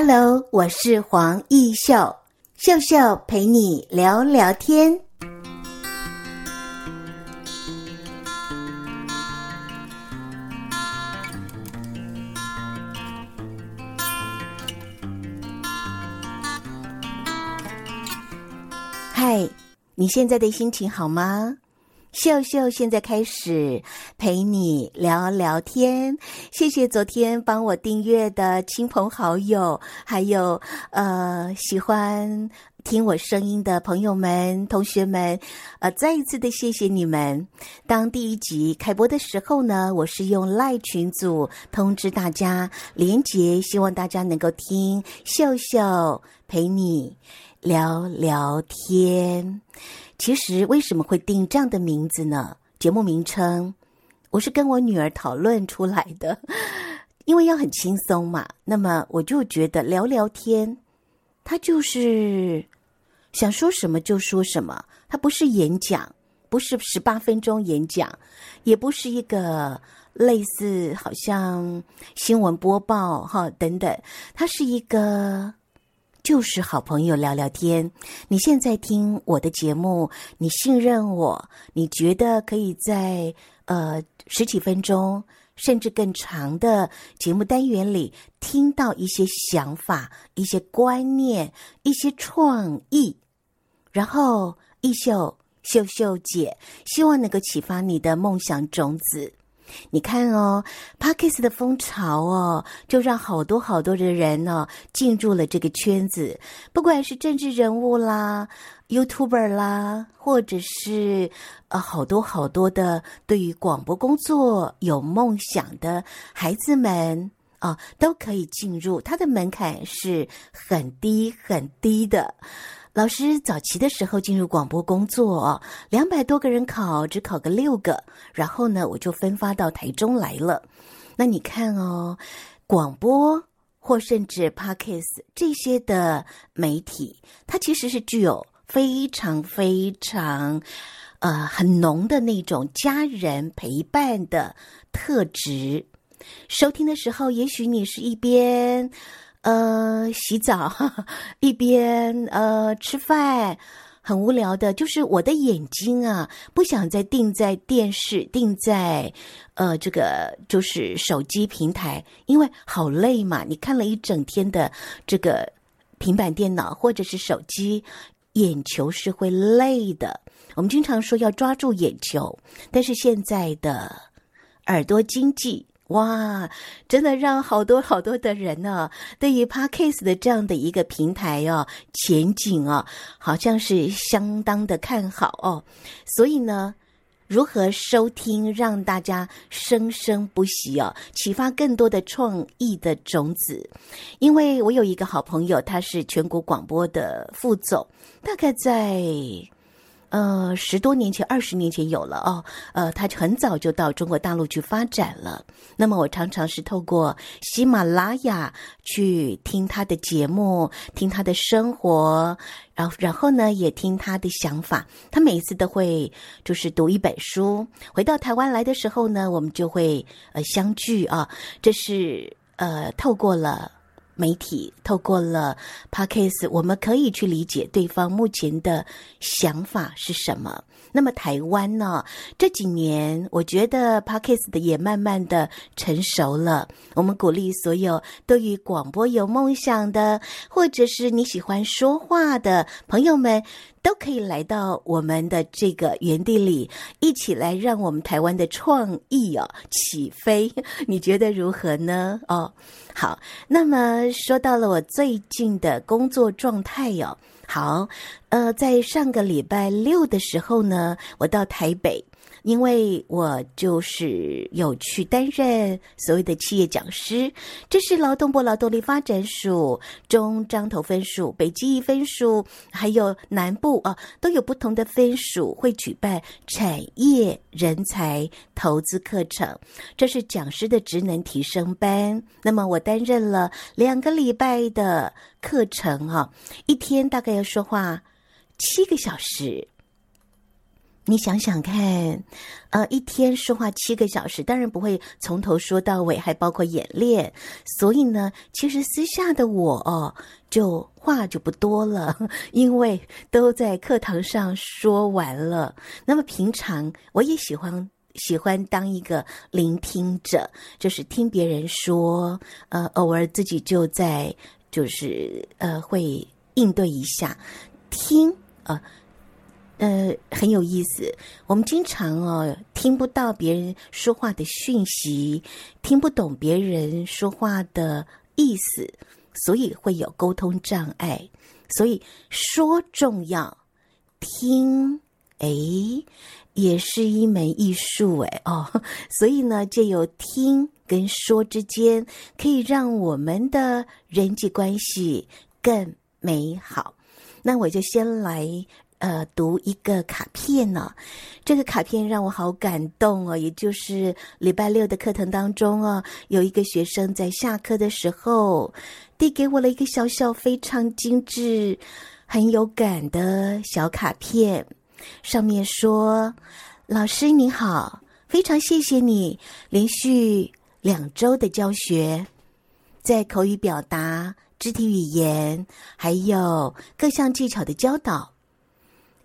Hello，我是黄奕秀，秀秀陪你聊聊天。嗨，你现在的心情好吗？秀秀现在开始陪你聊聊天，谢谢昨天帮我订阅的亲朋好友，还有呃喜欢听我声音的朋友们、同学们，呃，再一次的谢谢你们。当第一集开播的时候呢，我是用赖群组通知大家连结，希望大家能够听秀秀陪你聊聊天。其实为什么会定这样的名字呢？节目名称我是跟我女儿讨论出来的，因为要很轻松嘛。那么我就觉得聊聊天，它就是想说什么就说什么，它不是演讲，不是十八分钟演讲，也不是一个类似好像新闻播报哈等等，它是一个。就是好朋友聊聊天。你现在听我的节目，你信任我，你觉得可以在呃十几分钟甚至更长的节目单元里听到一些想法、一些观念、一些创意。然后，一秀秀秀姐希望能够启发你的梦想种子。你看哦，Podcast 的风潮哦，就让好多好多的人呢、哦、进入了这个圈子。不管是政治人物啦、YouTuber 啦，或者是呃好多好多的对于广播工作有梦想的孩子们啊、都可以进入。它的门槛是很低很低的。老师早期的时候进入广播工作，两百多个人考，只考个六个，然后呢，我就分发到台中来了。那你看哦，广播或甚至 Podcast 这些的媒体，它其实是具有非常非常呃很浓的那种家人陪伴的特质。收听的时候，也许你是一边。呃，洗澡，一边呃吃饭，很无聊的。就是我的眼睛啊，不想再定在电视，定在呃这个就是手机平台，因为好累嘛。你看了一整天的这个平板电脑或者是手机，眼球是会累的。我们经常说要抓住眼球，但是现在的耳朵经济。哇，真的让好多好多的人呢，对于 Podcast 的这样的一个平台哦，前景哦，好像是相当的看好哦。所以呢，如何收听，让大家生生不息哦，启发更多的创意的种子。因为我有一个好朋友，他是全国广播的副总，大概在。呃，十多年前、二十年前有了哦。呃，他很早就到中国大陆去发展了。那么我常常是透过喜马拉雅去听他的节目，听他的生活，然后然后呢也听他的想法。他每一次都会就是读一本书。回到台湾来的时候呢，我们就会呃相聚啊。这是呃透过了。媒体透过了 Podcast，我们可以去理解对方目前的想法是什么。那么台湾呢？这几年我觉得 Podcast 的也慢慢的成熟了。我们鼓励所有对于广播有梦想的，或者是你喜欢说话的朋友们，都可以来到我们的这个园地里，一起来让我们台湾的创意哦起飞。你觉得如何呢？哦，好。那么说到了我最近的工作状态哟、好，呃，在上个礼拜六的时候呢，我到台北。因为我就是有去担任所谓的企业讲师，这是劳动部劳动力发展署、中彰投分署、北基宜分署，还有南部啊，都有不同的分署会举办产业人才投资课程，这是讲师的职能提升班。那么我担任了两个礼拜的课程啊，一天大概要说话七个小时。你想想看，呃，一天说话七个小时，当然不会从头说到尾，还包括演练。所以呢，其实私下的我哦，就话就不多了，因为都在课堂上说完了。那么平常我也喜欢喜欢当一个聆听者，就是听别人说，呃，偶尔自己就在就是呃会应对一下，听呃。呃，很有意思。我们经常哦，听不到别人说话的讯息，听不懂别人说话的意思，所以会有沟通障碍。所以说重要，听，哎，也是一门艺术哎哦。所以呢，借由听跟说之间，可以让我们的人际关系更美好。那我就先来。呃，读一个卡片呢，这个卡片让我好感动哦。也就是礼拜六的课程当中哦，有一个学生在下课的时候递给我了一个小小、非常精致、很有感的小卡片，上面说：“老师你好，非常谢谢你连续两周的教学，在口语表达、肢体语言还有各项技巧的教导。”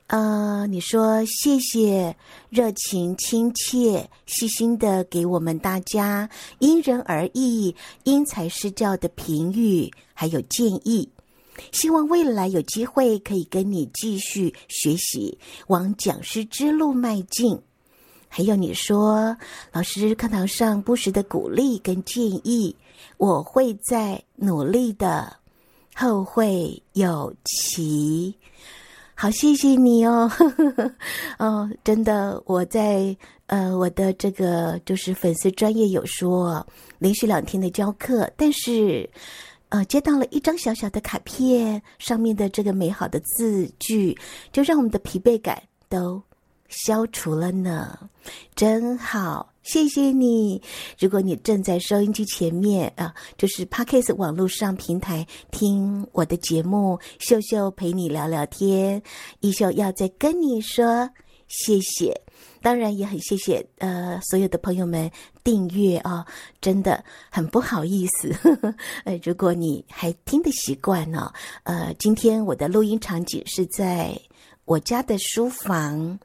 呃，你说谢谢，热情、亲切、细心的给我们大家因人而异、因材施教的评语，还有建议。希望未来有机会可以跟你继续学习，往讲师之路迈进。还有你说，老师课堂上不时的鼓励跟建议，我会在努力的。后会有期。好，谢谢你哦，呵 呵哦，真的，我在呃我的这个就是粉丝专业有说，连续两天的教课，但是呃接到了一张小小的卡片，上面的这个美好的字句，就让我们的疲惫感都消除了呢，真好。谢谢你。如果你正在收音机前面啊，就是 Podcast 网络上平台听我的节目，秀秀陪你聊聊天。一秀要再跟你说谢谢，当然也很谢谢呃所有的朋友们订阅啊，真的很不好意思。呵 呵呃，如果你还听得习惯呢，呃，今天我的录音场景是在我家的书房。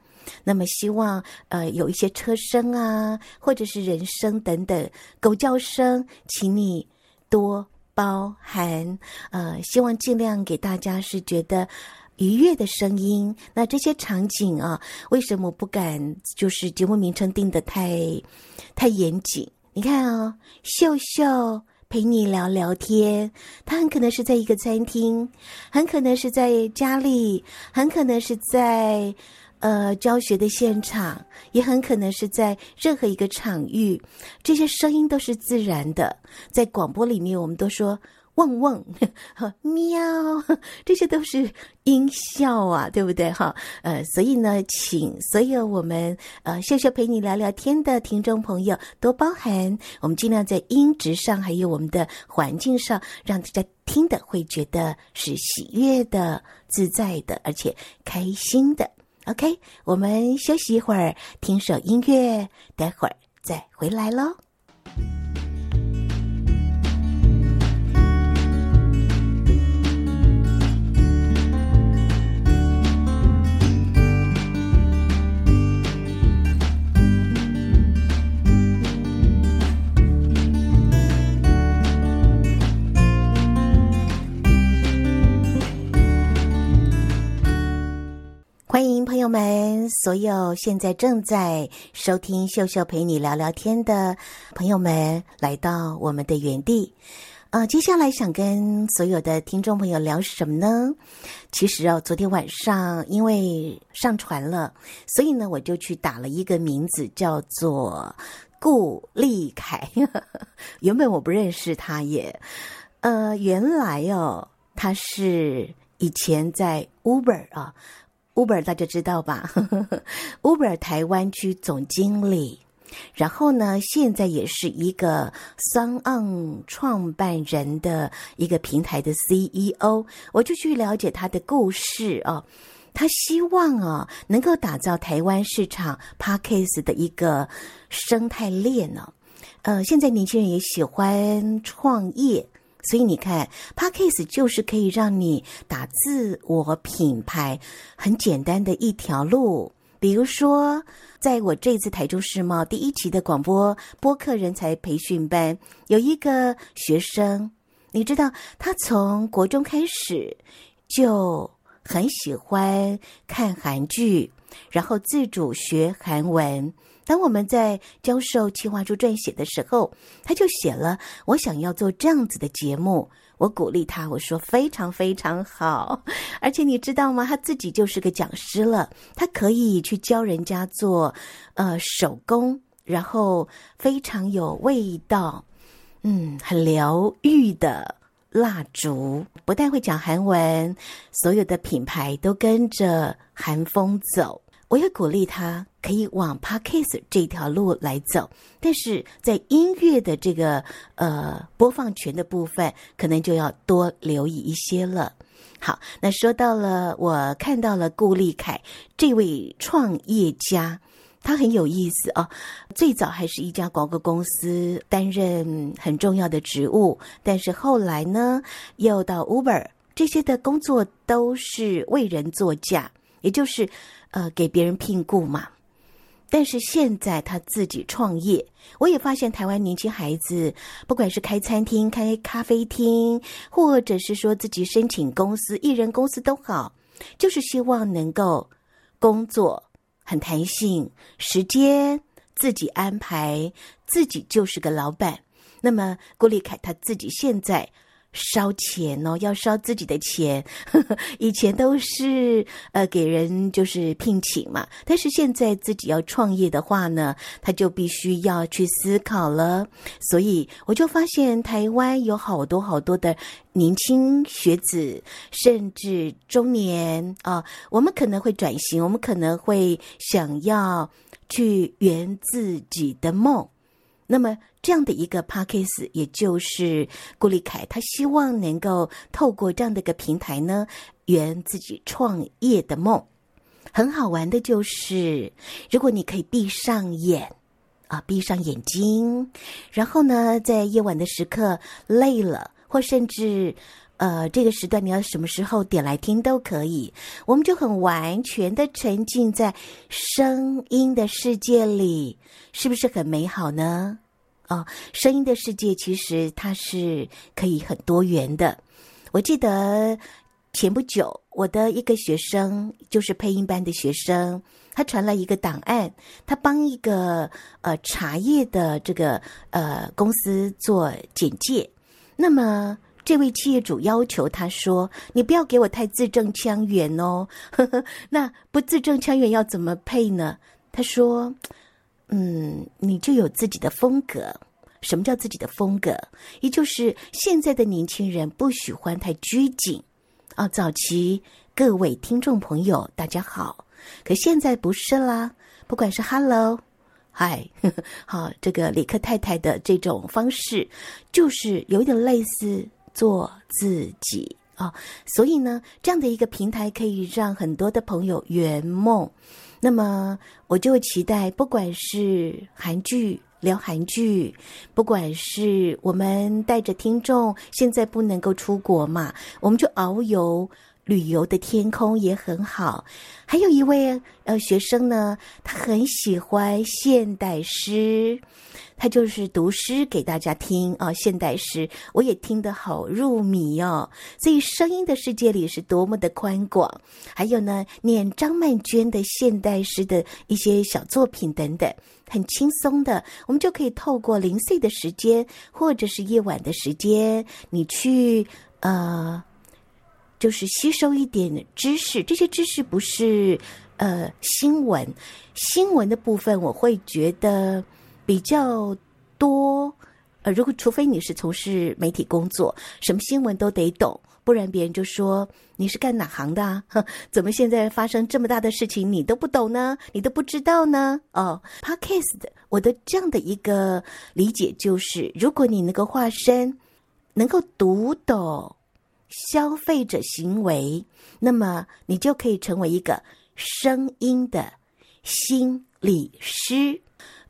那么希望呃有一些车声啊，或者是人声等等，狗叫声，请你多包涵。呃，希望尽量给大家是觉得愉悦的声音。那这些场景啊，为什么不敢就是节目名称定得太太严谨？你看啊、哦，秀秀陪你聊聊天，他很可能是在一个餐厅，很可能是在家里，很可能是在。呃，教学的现场也很可能是在任何一个场域，这些声音都是自然的。在广播里面，我们都说汪汪、和 喵，这些都是音效啊，对不对？哈，呃，所以呢，请所有我们呃秀秀陪你聊聊天的听众朋友多包涵，我们尽量在音质上还有我们的环境上，让大家听的会觉得是喜悦的、自在的，而且开心的。OK，我们休息一会儿，听首音乐，待会儿再回来喽。欢迎朋友们，所有现在正在收听秀秀陪你聊聊天的朋友们，来到我们的原地。呃，接下来想跟所有的听众朋友聊什么呢？其实哦，昨天晚上因为上传了，所以呢，我就去打了一个名字，叫做顾立凯。原本我不认识他耶，呃，原来哦，他是以前在 Uber 啊。Uber 大家知道吧？Uber 台湾区总经理，然后呢，现在也是一个 SoundOn 创办人的一个平台的 CEO。我就去了解他的故事哦。他希望啊，能够打造台湾市场 Podcast 的一个生态链呢。呃，现在年轻人也喜欢创业，所以你看 Podcast 就是可以让你打自我品牌很简单的一条路。比如说，在我这次台中世贸第一期的广播播客人才培训班，有一个学生，你知道，他从国中开始就很喜欢看韩剧，然后自主学韩文。当我们在教授企划书撰写的时候，他就写了：“我想要做这样子的节目。”我鼓励他，我说非常非常好，而且你知道吗？他自己就是个讲师了，他可以去教人家做呃手工，然后非常有味道，嗯，很疗愈的蜡烛。不但会讲韩文，所有的品牌都跟着韩风走。我也鼓励他可以往 Podcast 这条路来走，但是在音乐的这个呃播放权的部分，可能就要多留意一些了。好，那说到了，我看到了顾立凯这位创业家，他很有意思哦。最早还是一家广告公司担任很重要的职务，但是后来呢，又到 Uber，这些的工作都是为人作嫁，也就是。呃，给别人聘雇嘛，但是现在他自己创业，我也发现台湾年轻孩子，不管是开餐厅、开咖啡厅，或者是说自己申请公司、艺人公司都好，就是希望能够工作很弹性，时间自己安排，自己就是个老板。那么郭立凯他自己现在。烧钱哦，要烧自己的钱。呵呵，以前都是呃给人就是聘请嘛，但是现在自己要创业的话呢，他就必须要去思考了。所以我就发现台湾有好多好多的年轻学子，甚至中年啊，我们可能会转型，我们可能会想要去圆自己的梦。那么这样的一个 Podcast，也就是顾立凯，他希望能够透过这样的一个平台呢，圆自己创业的梦。很好玩的就是，如果你可以闭上眼，啊，闭上眼睛，然后呢，在夜晚的时刻累了，或甚至呃这个时段你要什么时候点来听都可以，我们就很完全的沉浸在声音的世界里。是不是很美好呢？哦，声音的世界其实它是可以很多元的。我记得前不久，我的一个学生，就是配音班的学生，他传了一个档案，他帮一个呃茶叶的这个呃公司做简介。那么这位企业主要求他说：“你不要给我太字正腔圆哦。”那不字正腔圆要怎么配呢？他说。嗯，你就有自己的风格。什么叫自己的风格？也就是现在的年轻人不喜欢太拘谨啊。早期各位听众朋友，大家好，可现在不是啦。不管是 Hello、Hi，好，这个李克太太的这种方式，就是有点类似做自己啊。所以呢，这样的一个平台可以让很多的朋友圆梦。那么我就期待，不管是韩剧聊韩剧，不管是我们带着听众，现在不能够出国嘛，我们就遨游旅游的天空也很好。还有一位呃学生呢，他很喜欢现代诗。他就是读诗给大家听啊，现代诗我也听得好入迷哦。所以声音的世界里是多么的宽广。还有呢，念张曼娟的现代诗的一些小作品等等，很轻松的，我们就可以透过零碎的时间或者是夜晚的时间，你去呃，就是吸收一点知识。这些知识不是呃新闻，新闻的部分我会觉得。比较多，呃，如果除非你是从事媒体工作，什么新闻都得懂，不然别人就说你是干哪行的啊？哼，怎么现在发生这么大的事情你都不懂呢？你都不知道呢？哦，Podcast，我的这样的一个理解就是，如果你能够化身，能够读懂消费者行为，那么你就可以成为一个声音的心理师。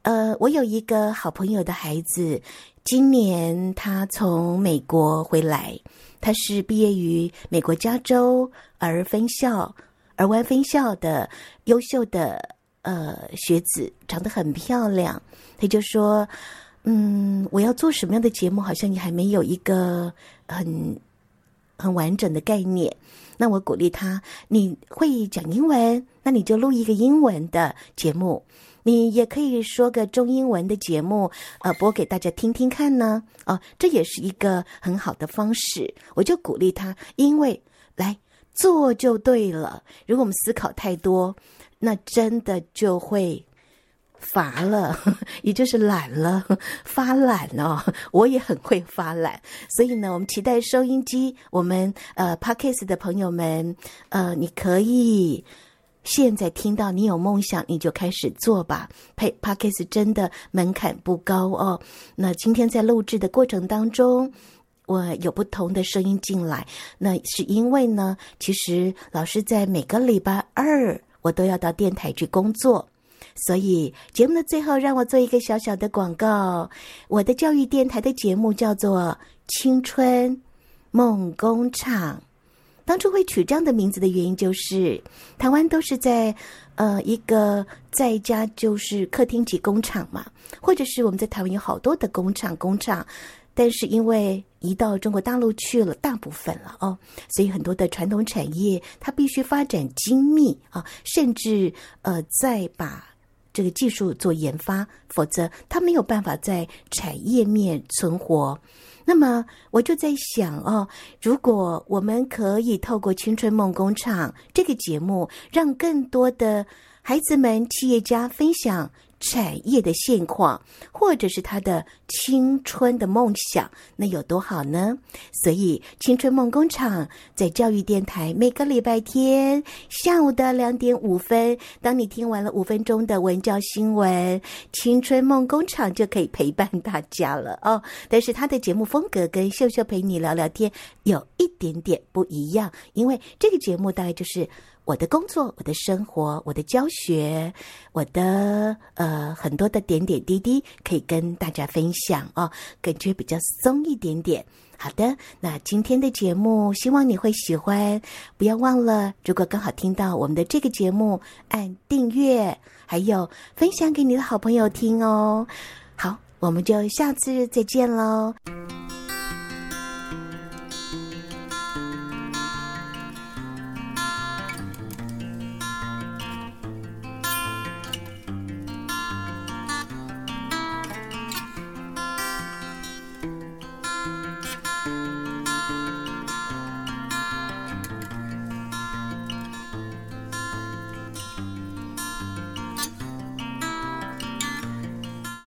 呃，我有一个好朋友的孩子，今年他从美国回来，他是毕业于美国加州儿分校、儿湾分校的优秀的呃学子，长得很漂亮。他就说：“嗯，我要做什么样的节目？好像你还没有一个很很完整的概念。”那我鼓励他：“你会讲英文，那你就录一个英文的节目。”你也可以说个中英文的节目，呃，播给大家听听看呢。哦，这也是一个很好的方式。我就鼓励他，因为来做就对了。如果我们思考太多，那真的就会乏了，也就是懒了，发懒哦。我也很会发懒，所以呢，我们期待收音机，我们呃，Podcast 的朋友们，呃，你可以。现在听到你有梦想，你就开始做吧。配 Podcast 真的门槛不高哦。那今天在录制的过程当中，我有不同的声音进来，那是因为呢，其实老师在每个礼拜二我都要到电台去工作，所以节目的最后让我做一个小小的广告。我的教育电台的节目叫做《青春梦工厂》。当初会取这样的名字的原因，就是台湾都是在呃一个在家就是客厅级工厂嘛，或者是我们在台湾有好多的工厂工厂，但是因为移到中国大陆去了大部分了哦，所以很多的传统产业它必须发展精密啊，甚至呃再把这个技术做研发，否则它没有办法在产业面存活。那么我就在想哦，如果我们可以透过《青春梦工厂》这个节目，让更多的孩子们、企业家分享。产业的现况，或者是他的青春的梦想，那有多好呢？所以，青春梦工厂在教育电台每个礼拜天下午的两点五分，当你听完了五分钟的文教新闻，青春梦工厂就可以陪伴大家了哦。但是，他的节目风格跟秀秀陪你聊聊天有一点点不一样，因为这个节目大概就是。我的工作，我的生活，我的教学，我的呃很多的点点滴滴可以跟大家分享哦，感觉比较松一点点。好的，那今天的节目希望你会喜欢，不要忘了，如果刚好听到我们的这个节目，按订阅，还有分享给你的好朋友听哦。好，我们就下次再见喽。